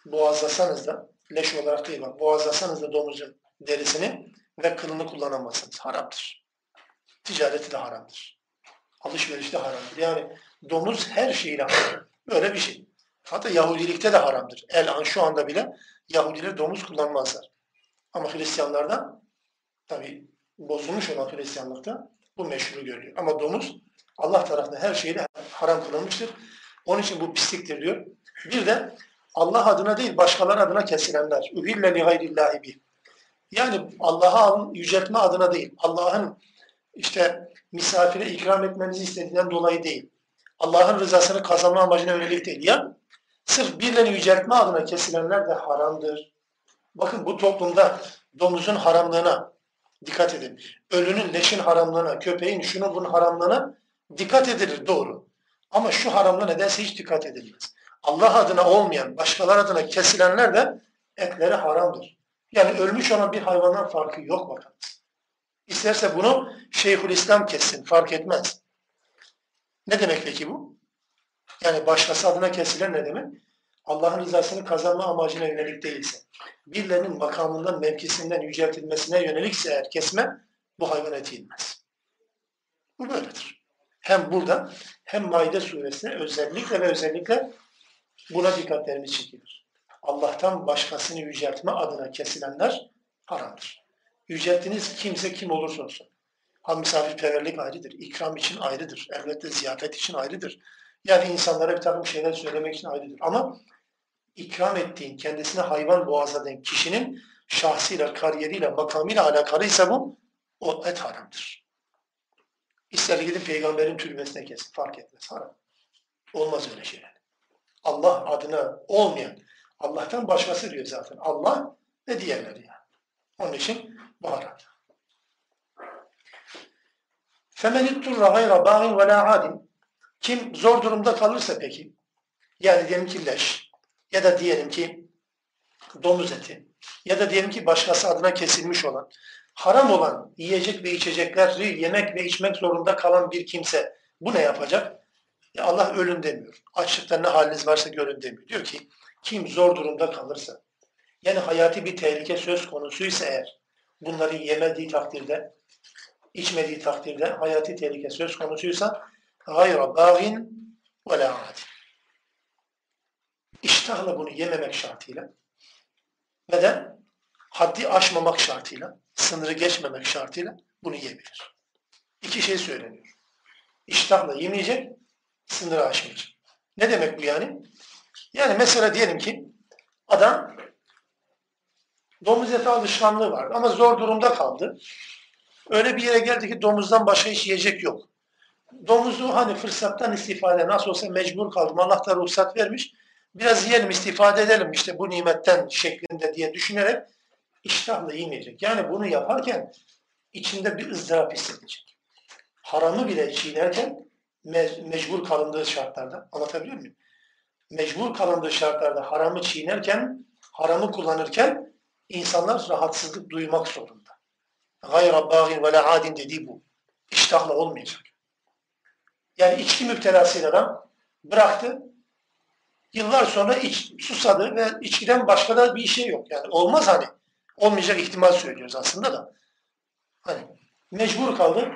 boğazlasanız da, leş olarak değil bak, boğazlasanız da domuzun derisini ve kılını kullanamazsınız. Haramdır. Ticareti de haramdır. Alışveriş de haramdır. Yani domuz her şeyiyle haram. Böyle bir şey. Hatta Yahudilikte de haramdır. El an şu anda bile Yahudiler domuz kullanmazlar. Ama Hristiyanlarda tabi bozulmuş olan Hristiyanlıkta bu meşru görülüyor. Ama domuz Allah tarafından her şeyle haram kılınmıştır. Onun için bu pisliktir diyor. Bir de Allah adına değil başkaları adına kesilenler. Ühille li gayrillahi bih. Yani Allah'a yüceltme adına değil. Allah'ın işte misafire ikram etmenizi istediğinden dolayı değil. Allah'ın rızasını kazanma amacına yönelik değil. Ya sırf birilerini yüceltme adına kesilenler de haramdır. Bakın bu toplumda domuzun haramlığına dikkat edin. Ölünün, leşin haramlığına, köpeğin, şunun bunun haramlığına dikkat edilir doğru. Ama şu haramla nedense hiç dikkat edilmez. Allah adına olmayan, başkalar adına kesilenler de etleri haramdır. Yani ölmüş olan bir hayvandan farkı yok bakınız. İsterse bunu Şeyhülislam kessin, fark etmez. Ne demek peki bu? Yani başkası adına kesilen ne demek? Allah'ın rızasını kazanma amacına yönelik değilse, birilerinin makamından, mevkisinden yüceltilmesine yönelikse eğer kesme, bu hayvan eti inmez. Bu böyledir. Hem burada hem Maide suresine özellikle ve özellikle buna dikkatlerimiz çekilir. Allah'tan başkasını yüceltme adına kesilenler haramdır. Yüceltiniz kimse kim olursa olsun. Ha misafirperverlik ayrıdır, ikram için ayrıdır, elbette ziyafet için ayrıdır. Yani insanlara bir takım şeyler söylemek için ayrıdır. Ama ikram ettiğin, kendisine hayvan boğazladığın kişinin şahsıyla, kariyeriyle, makamıyla alakalıysa bu, o et haramdır. İster gidip peygamberin türbesine kesin, fark etmez, haram. Olmaz öyle şeyler. Allah adına olmayan, Allah'tan başkası diyor zaten. Allah ve diğerleri yani. Onun için bu haram. فَمَنِ اِتُّرَّ غَيْرَ بَاغٍ وَلَا عَادٍ Kim zor durumda kalırsa peki, yani diyelim ki leş, ya da diyelim ki domuz eti, ya da diyelim ki başkası adına kesilmiş olan, haram olan yiyecek ve içecekleri yemek ve içmek zorunda kalan bir kimse bu ne yapacak? Ya Allah ölün demiyor. Açlıkta ne haliniz varsa görün demiyor. Diyor ki kim zor durumda kalırsa, yani hayati bir tehlike söz konusuysa eğer, bunları yemediği takdirde, içmediği takdirde hayati tehlike söz konusuysa gayra bağin ve la. İştahla bunu yememek şartıyla ve de haddi aşmamak şartıyla, sınırı geçmemek şartıyla bunu yiyebilir. İki şey söyleniyor. İştahla yemeyecek, sınırı aşmayacak. Ne demek bu yani? Yani mesela diyelim ki adam domuz eti alışkanlığı var ama zor durumda kaldı. Öyle bir yere geldi ki domuzdan başka hiç yiyecek yok. Domuzu hani fırsattan istifade nasıl olsa mecbur kaldım. Allah da ruhsat vermiş. Biraz yiyelim istifade edelim işte bu nimetten şeklinde diye düşünerek iştahla yemeyecek. Yani bunu yaparken içinde bir ızdırap hissedecek. Haramı bile çiğnerken me mecbur kalındığı şartlarda anlatabiliyor muyum? Mecbur kalındığı şartlarda haramı çiğnerken, haramı kullanırken insanlar rahatsızlık duymak zorunda. Gayra bağin ve la adin dediği bu. İştahla olmayacak. Yani içki müptelasıyla adam bıraktı. Yıllar sonra iç, susadı ve içkiden başka da bir şey yok. Yani olmaz hani. Olmayacak ihtimal söylüyoruz aslında da. Hani mecbur kaldı.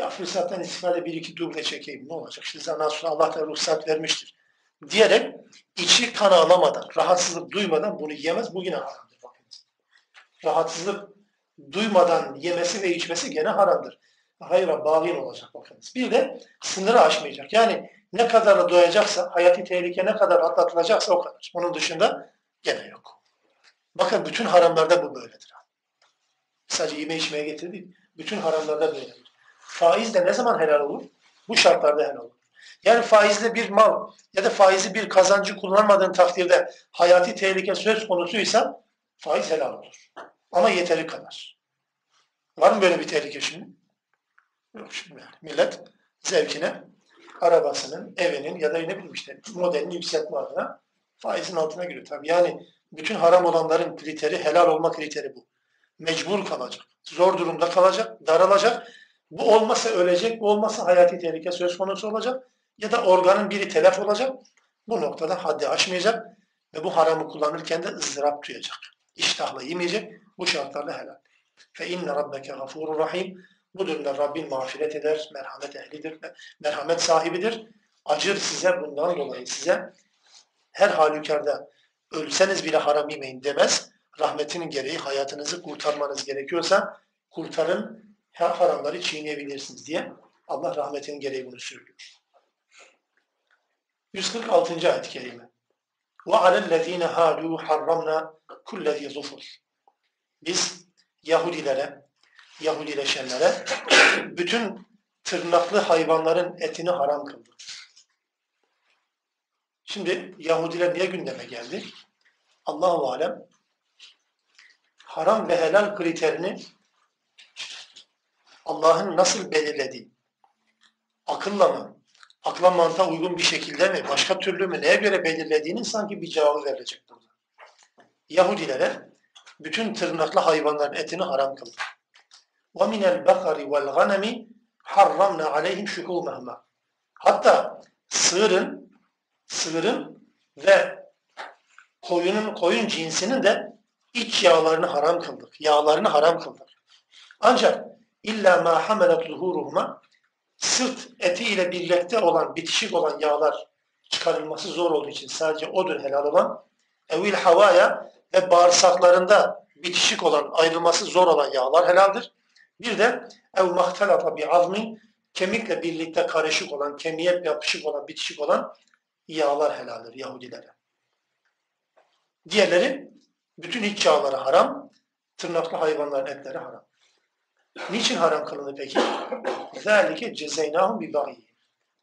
Ya fırsattan istifade bir iki duble çekeyim ne olacak? İşte zaten sonra Allah da ruhsat vermiştir. Diyerek içi kan ağlamadan, rahatsızlık duymadan bunu yemez. Bu yine haramdır. Bakınız. Rahatsızlık duymadan yemesi ve içmesi gene haramdır. Hayra bağlı olacak bakınız. Bir de sınırı aşmayacak. Yani ne kadar doyacaksa, hayati tehlike ne kadar atlatılacaksa o kadar. Onun dışında gene yok. Bakın bütün haramlarda bu böyledir. Sadece yeme içmeye getirdi. Bütün haramlarda böyledir. Faiz de ne zaman helal olur? Bu şartlarda helal olur. Yani faizle bir mal ya da faizi bir kazancı kullanmadığın takdirde hayati tehlike söz konusuysa faiz helal olur. Ama yeteri kadar. Var mı böyle bir tehlike şimdi? Yok şimdi yani. Millet zevkine arabasının, evinin ya da ne bileyim işte modelini yükseltme adına faizin altına giriyor. Tabii yani bütün haram olanların kriteri, helal olma kriteri bu. Mecbur kalacak. Zor durumda kalacak, daralacak. Bu olmasa ölecek, bu olmasa hayati tehlike söz konusu olacak. Ya da organın biri telef olacak. Bu noktada haddi aşmayacak ve bu haramı kullanırken de ızdırap duyacak. İştahla yemeyecek. Bu şartlarla helal. Fe inne rabbeke gafurur rahim. Bu durumda Rabbin mağfiret eder, merhamet ehlidir, merhamet sahibidir. Acır size bundan dolayı size her halükarda ölseniz bile haram yemeyin demez. Rahmetinin gereği hayatınızı kurtarmanız gerekiyorsa kurtarın, haramları çiğneyebilirsiniz diye Allah rahmetinin gereği bunu söylüyor. 146. ayet-i kerime. وَعَلَى الَّذ۪ينَ هَادُوا حَرَّمْنَا كُلَّ ذِي ظُفُرٍ Biz Yahudilere, Yahudileşenlere bütün tırnaklı hayvanların etini haram kıldık. Şimdi Yahudiler niye gündeme geldi? Allahu alem haram ve helal kriterini Allah'ın nasıl belirlediği, akılla mı, akla mantığa uygun bir şekilde mi, başka türlü mü, neye göre belirlediğinin sanki bir cevabı verilecek burada. Yahudilere bütün tırnaklı hayvanların etini haram kıldı. وَمِنَ الْبَقَرِ وَالْغَنَمِ حَرَّمْنَا عَلَيْهِمْ شُكُومَهُمَا Hatta sığırın, sığırın ve koyunun, koyun cinsinin de iç yağlarını haram kıldık. Yağlarını haram kıldık. Ancak illa ma hamelet zuhuruhuma sırt eti ile birlikte olan, bitişik olan yağlar çıkarılması zor olduğu için sadece odur helal olan evil havaya ve bağırsaklarında bitişik olan, ayrılması zor olan yağlar helaldir. Bir de ev mahtelata bi azmin kemikle birlikte karışık olan, kemiğe yapışık olan, bitişik olan yağlar helaldir Yahudilere. Diğerleri bütün iç yağları haram, tırnaklı hayvanların etleri haram. Niçin haram kılındı peki? Zalike cezeynahum bi bagyi.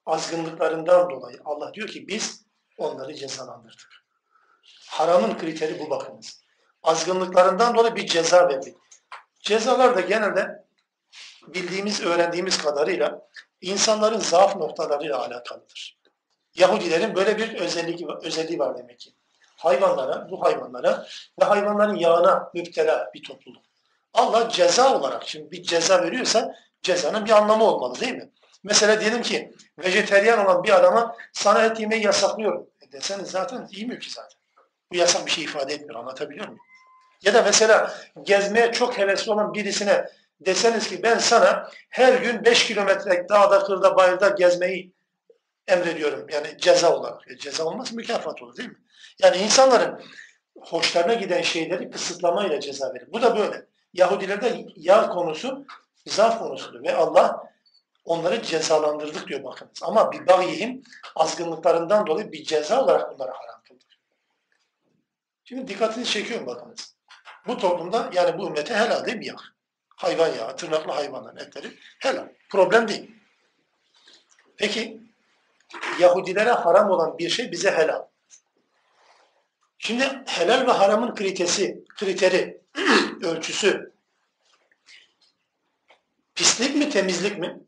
Azgınlıklarından dolayı Allah diyor ki biz onları cezalandırdık. Haramın kriteri bu bakınız. Azgınlıklarından dolayı bir ceza verdik. Cezalar da genelde bildiğimiz, öğrendiğimiz kadarıyla insanların zaaf noktalarıyla alakalıdır. Yahudilerin böyle bir özelliği, özelliği var demek ki. Hayvanlara, bu hayvanlara ve hayvanların yağına müptela bir topluluk. Allah ceza olarak, şimdi bir ceza veriyorsa cezanın bir anlamı olmalı değil mi? Mesela diyelim ki vejeteryan olan bir adama sana et yemeyi yasaklıyorum. E deseniz zaten iyi mi ki zaten? Bu yasak bir şey ifade etmiyor. Anlatabiliyor muyum? Ya da mesela gezmeye çok hevesli olan birisine deseniz ki ben sana her gün 5 kilometre dağda, kırda, bayırda gezmeyi emrediyorum. Yani ceza olarak. E ceza olmaz mükafat olur değil mi? Yani insanların hoşlarına giden şeyleri kısıtlamayla ceza verir. Bu da böyle. Yahudilerde yağ konusu zaf konusudur ve Allah onları cezalandırdık diyor bakınız. Ama bir bagihim azgınlıklarından dolayı bir ceza olarak bunlara haram kıldık. Şimdi dikkatinizi çekiyorum bakınız. Bu toplumda yani bu ümmete helal değil mi yağ? Hayvan yağı, tırnaklı hayvanların etleri helal. Problem değil. Peki Yahudilere haram olan bir şey bize helal. Şimdi helal ve haramın kritesi, kriteri, ölçüsü pislik mi temizlik mi?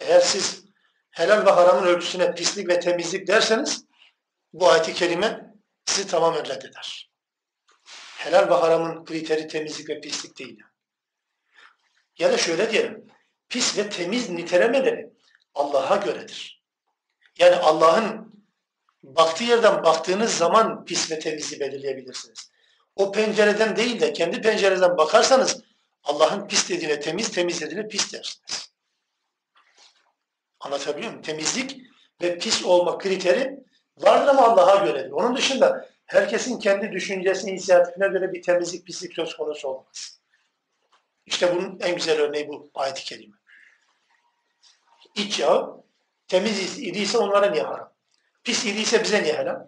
Eğer siz helal ve haramın ölçüsüne pislik ve temizlik derseniz bu ayet-i kerime sizi tamamen reddeder. Helal ve haramın kriteri temizlik ve pislik değil. Ya da şöyle diyelim, pis ve temiz nitelemeleri Allah'a göredir. Yani Allah'ın baktığı yerden baktığınız zaman pis ve temizi belirleyebilirsiniz. O pencereden değil de kendi pencereden bakarsanız Allah'ın pis dediğine temiz, temiz dediğine pis dersiniz. Anlatabiliyor muyum? Temizlik ve pis olma kriteri vardır ama Allah'a göredir. Onun dışında herkesin kendi düşüncesine, inisiyatifine göre bir temizlik, pislik söz konusu olmaz. İşte bunun en güzel örneği bu ayet-i kerime. İç yağı temiz idiyse onlara niye haram? Pis idiyse bize niye helal?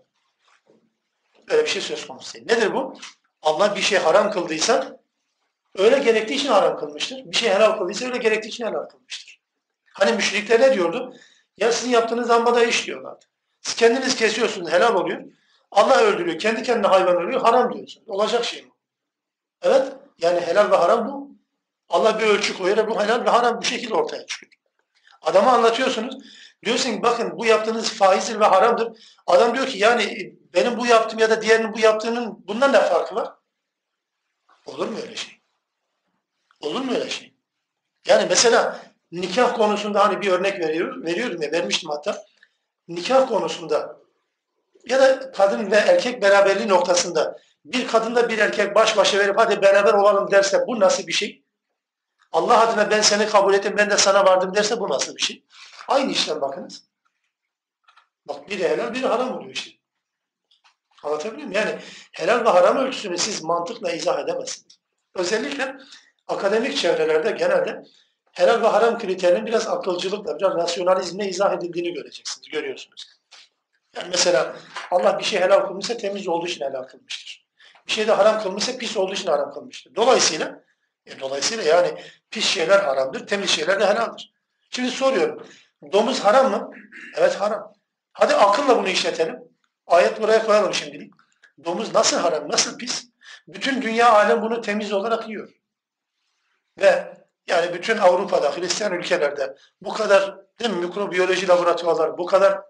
Öyle bir şey söz konusu değil. Nedir bu? Allah bir şey haram kıldıysa öyle gerektiği için haram kılmıştır. Bir şey helal kıldıysa öyle gerektiği için helal kılmıştır. Hani müşrikler ne diyordu? Ya sizin yaptığınız lambada iş diyorlardı. Siz kendiniz kesiyorsunuz, helal oluyor. Allah öldürüyor, kendi kendine hayvan ölüyor, haram diyorsunuz. Olacak şey mi? Evet, yani helal ve haram bu. Allah bir ölçü koyuyor bu helal ve haram bu şekilde ortaya çıkıyor. Adama anlatıyorsunuz. Diyorsun ki bakın bu yaptığınız faizdir ve haramdır. Adam diyor ki yani benim bu yaptığım ya da diğerinin bu yaptığının bundan ne farkı var? Olur mu öyle şey? Olur mu öyle şey? Yani mesela nikah konusunda hani bir örnek veriyor, veriyorum ya vermiştim hatta. Nikah konusunda ya da kadın ve erkek beraberliği noktasında bir kadınla bir erkek baş başa verip hadi beraber olalım derse bu nasıl bir şey? Allah adına ben seni kabul ettim ben de sana vardım derse bu nasıl bir şey? Aynı işlem bakınız. Bak biri helal biri haram oluyor işte. Anlatabiliyor muyum? Yani helal ve haram ölçüsünü siz mantıkla izah edemezsiniz. Özellikle akademik çevrelerde genelde helal ve haram kriterinin biraz akılcılıkla, biraz rasyonalizmle izah edildiğini göreceksiniz, görüyorsunuz. Yani mesela Allah bir şey helal kılmışsa temiz olduğu için helal kılmıştır. Bir şey de haram kılmışsa pis olduğu için haram kılmıştır. Dolayısıyla e, dolayısıyla yani pis şeyler haramdır, temiz şeyler de helaldir. Şimdi soruyorum. Domuz haram mı? Evet haram. Hadi akılla bunu işletelim. Ayet buraya koyalım şimdilik. Domuz nasıl haram, nasıl pis? Bütün dünya alem bunu temiz olarak yiyor. Ve yani bütün Avrupa'da, Hristiyan ülkelerde bu kadar değil mi, mikrobiyoloji laboratuvarları, bu kadar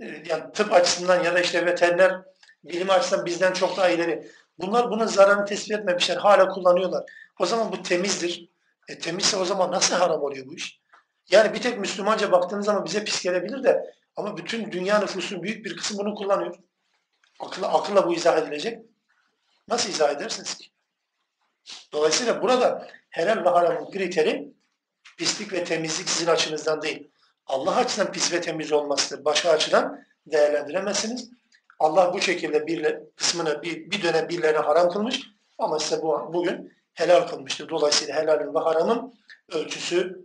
e, yani tıp açısından ya da işte veteriner bilim açısından bizden çok daha ileri. Bunlar bunun zararını tespit etmemişler. Hala kullanıyorlar. O zaman bu temizdir. E, temizse o zaman nasıl haram oluyor bu iş? Yani bir tek Müslümanca baktığınız zaman bize pis gelebilir de ama bütün dünya nüfusunun büyük bir kısmı bunu kullanıyor. Akılla, akılla bu izah edilecek. Nasıl izah edersiniz ki? Dolayısıyla burada helal ve haramın kriteri pislik ve temizlik sizin açınızdan değil. Allah açısından pis ve temiz olmasıdır. Başka açıdan değerlendiremezsiniz. Allah bu şekilde bir kısmını bir, bir dönem birilerine haram kılmış ama size bu, bugün helal kılmıştır. Dolayısıyla helalin ve haramın ölçüsü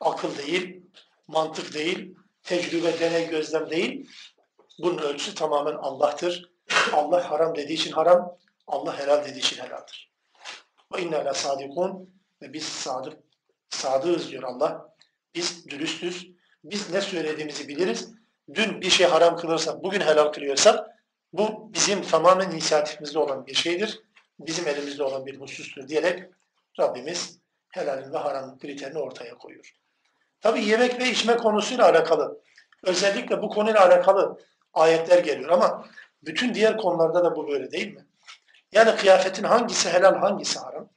akıl değil, mantık değil, tecrübe, deney, gözlem değil. Bunun ölçüsü tamamen Allah'tır. Allah haram dediği için haram, Allah helal dediği için helaldir. Ve inna la sadikun ve biz sadık, sadığız diyor Allah. Biz dürüstüz. Biz ne söylediğimizi biliriz. Dün bir şey haram kılırsak, bugün helal kılıyorsak bu bizim tamamen inisiyatifimizde olan bir şeydir. Bizim elimizde olan bir husustur diyerek Rabbimiz helalin ve haramın kriterini ortaya koyuyor. Tabi yemek ve içme konusuyla alakalı, özellikle bu konuyla alakalı ayetler geliyor ama bütün diğer konularda da bu böyle değil mi? Yani kıyafetin hangisi helal, hangisi haram?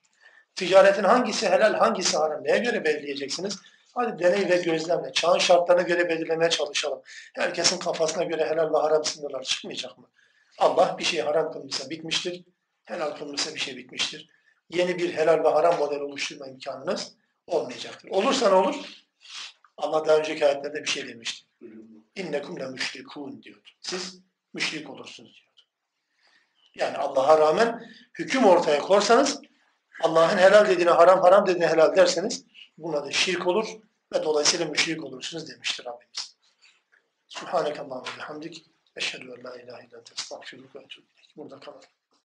Ticaretin hangisi helal, hangisi haram? Neye göre belirleyeceksiniz? Hadi deney ve gözlemle, çağın şartlarına göre belirlemeye çalışalım. Herkesin kafasına göre helal ve haram sınırlar çıkmayacak mı? Allah bir şey haram kılmışsa bitmiştir, helal kılmışsa bir şey bitmiştir. Yeni bir helal ve haram model oluşturma imkanınız olmayacaktır. Olursa ne olur? Allah daha önceki ayetlerde bir şey demişti. İnnekum le müşrikun diyordu. Siz müşrik olursunuz diyordu. Yani Allah'a rağmen hüküm ortaya korsanız Allah'ın helal dediğine haram, haram dediğine helal derseniz buna da şirk olur ve dolayısıyla müşrik olursunuz demiştir Rabbimiz. Subhaneke Allah'ım ve hamdik. Eşhedü en la ilahe illa estağfirullah ve etûbü Burada kalalım.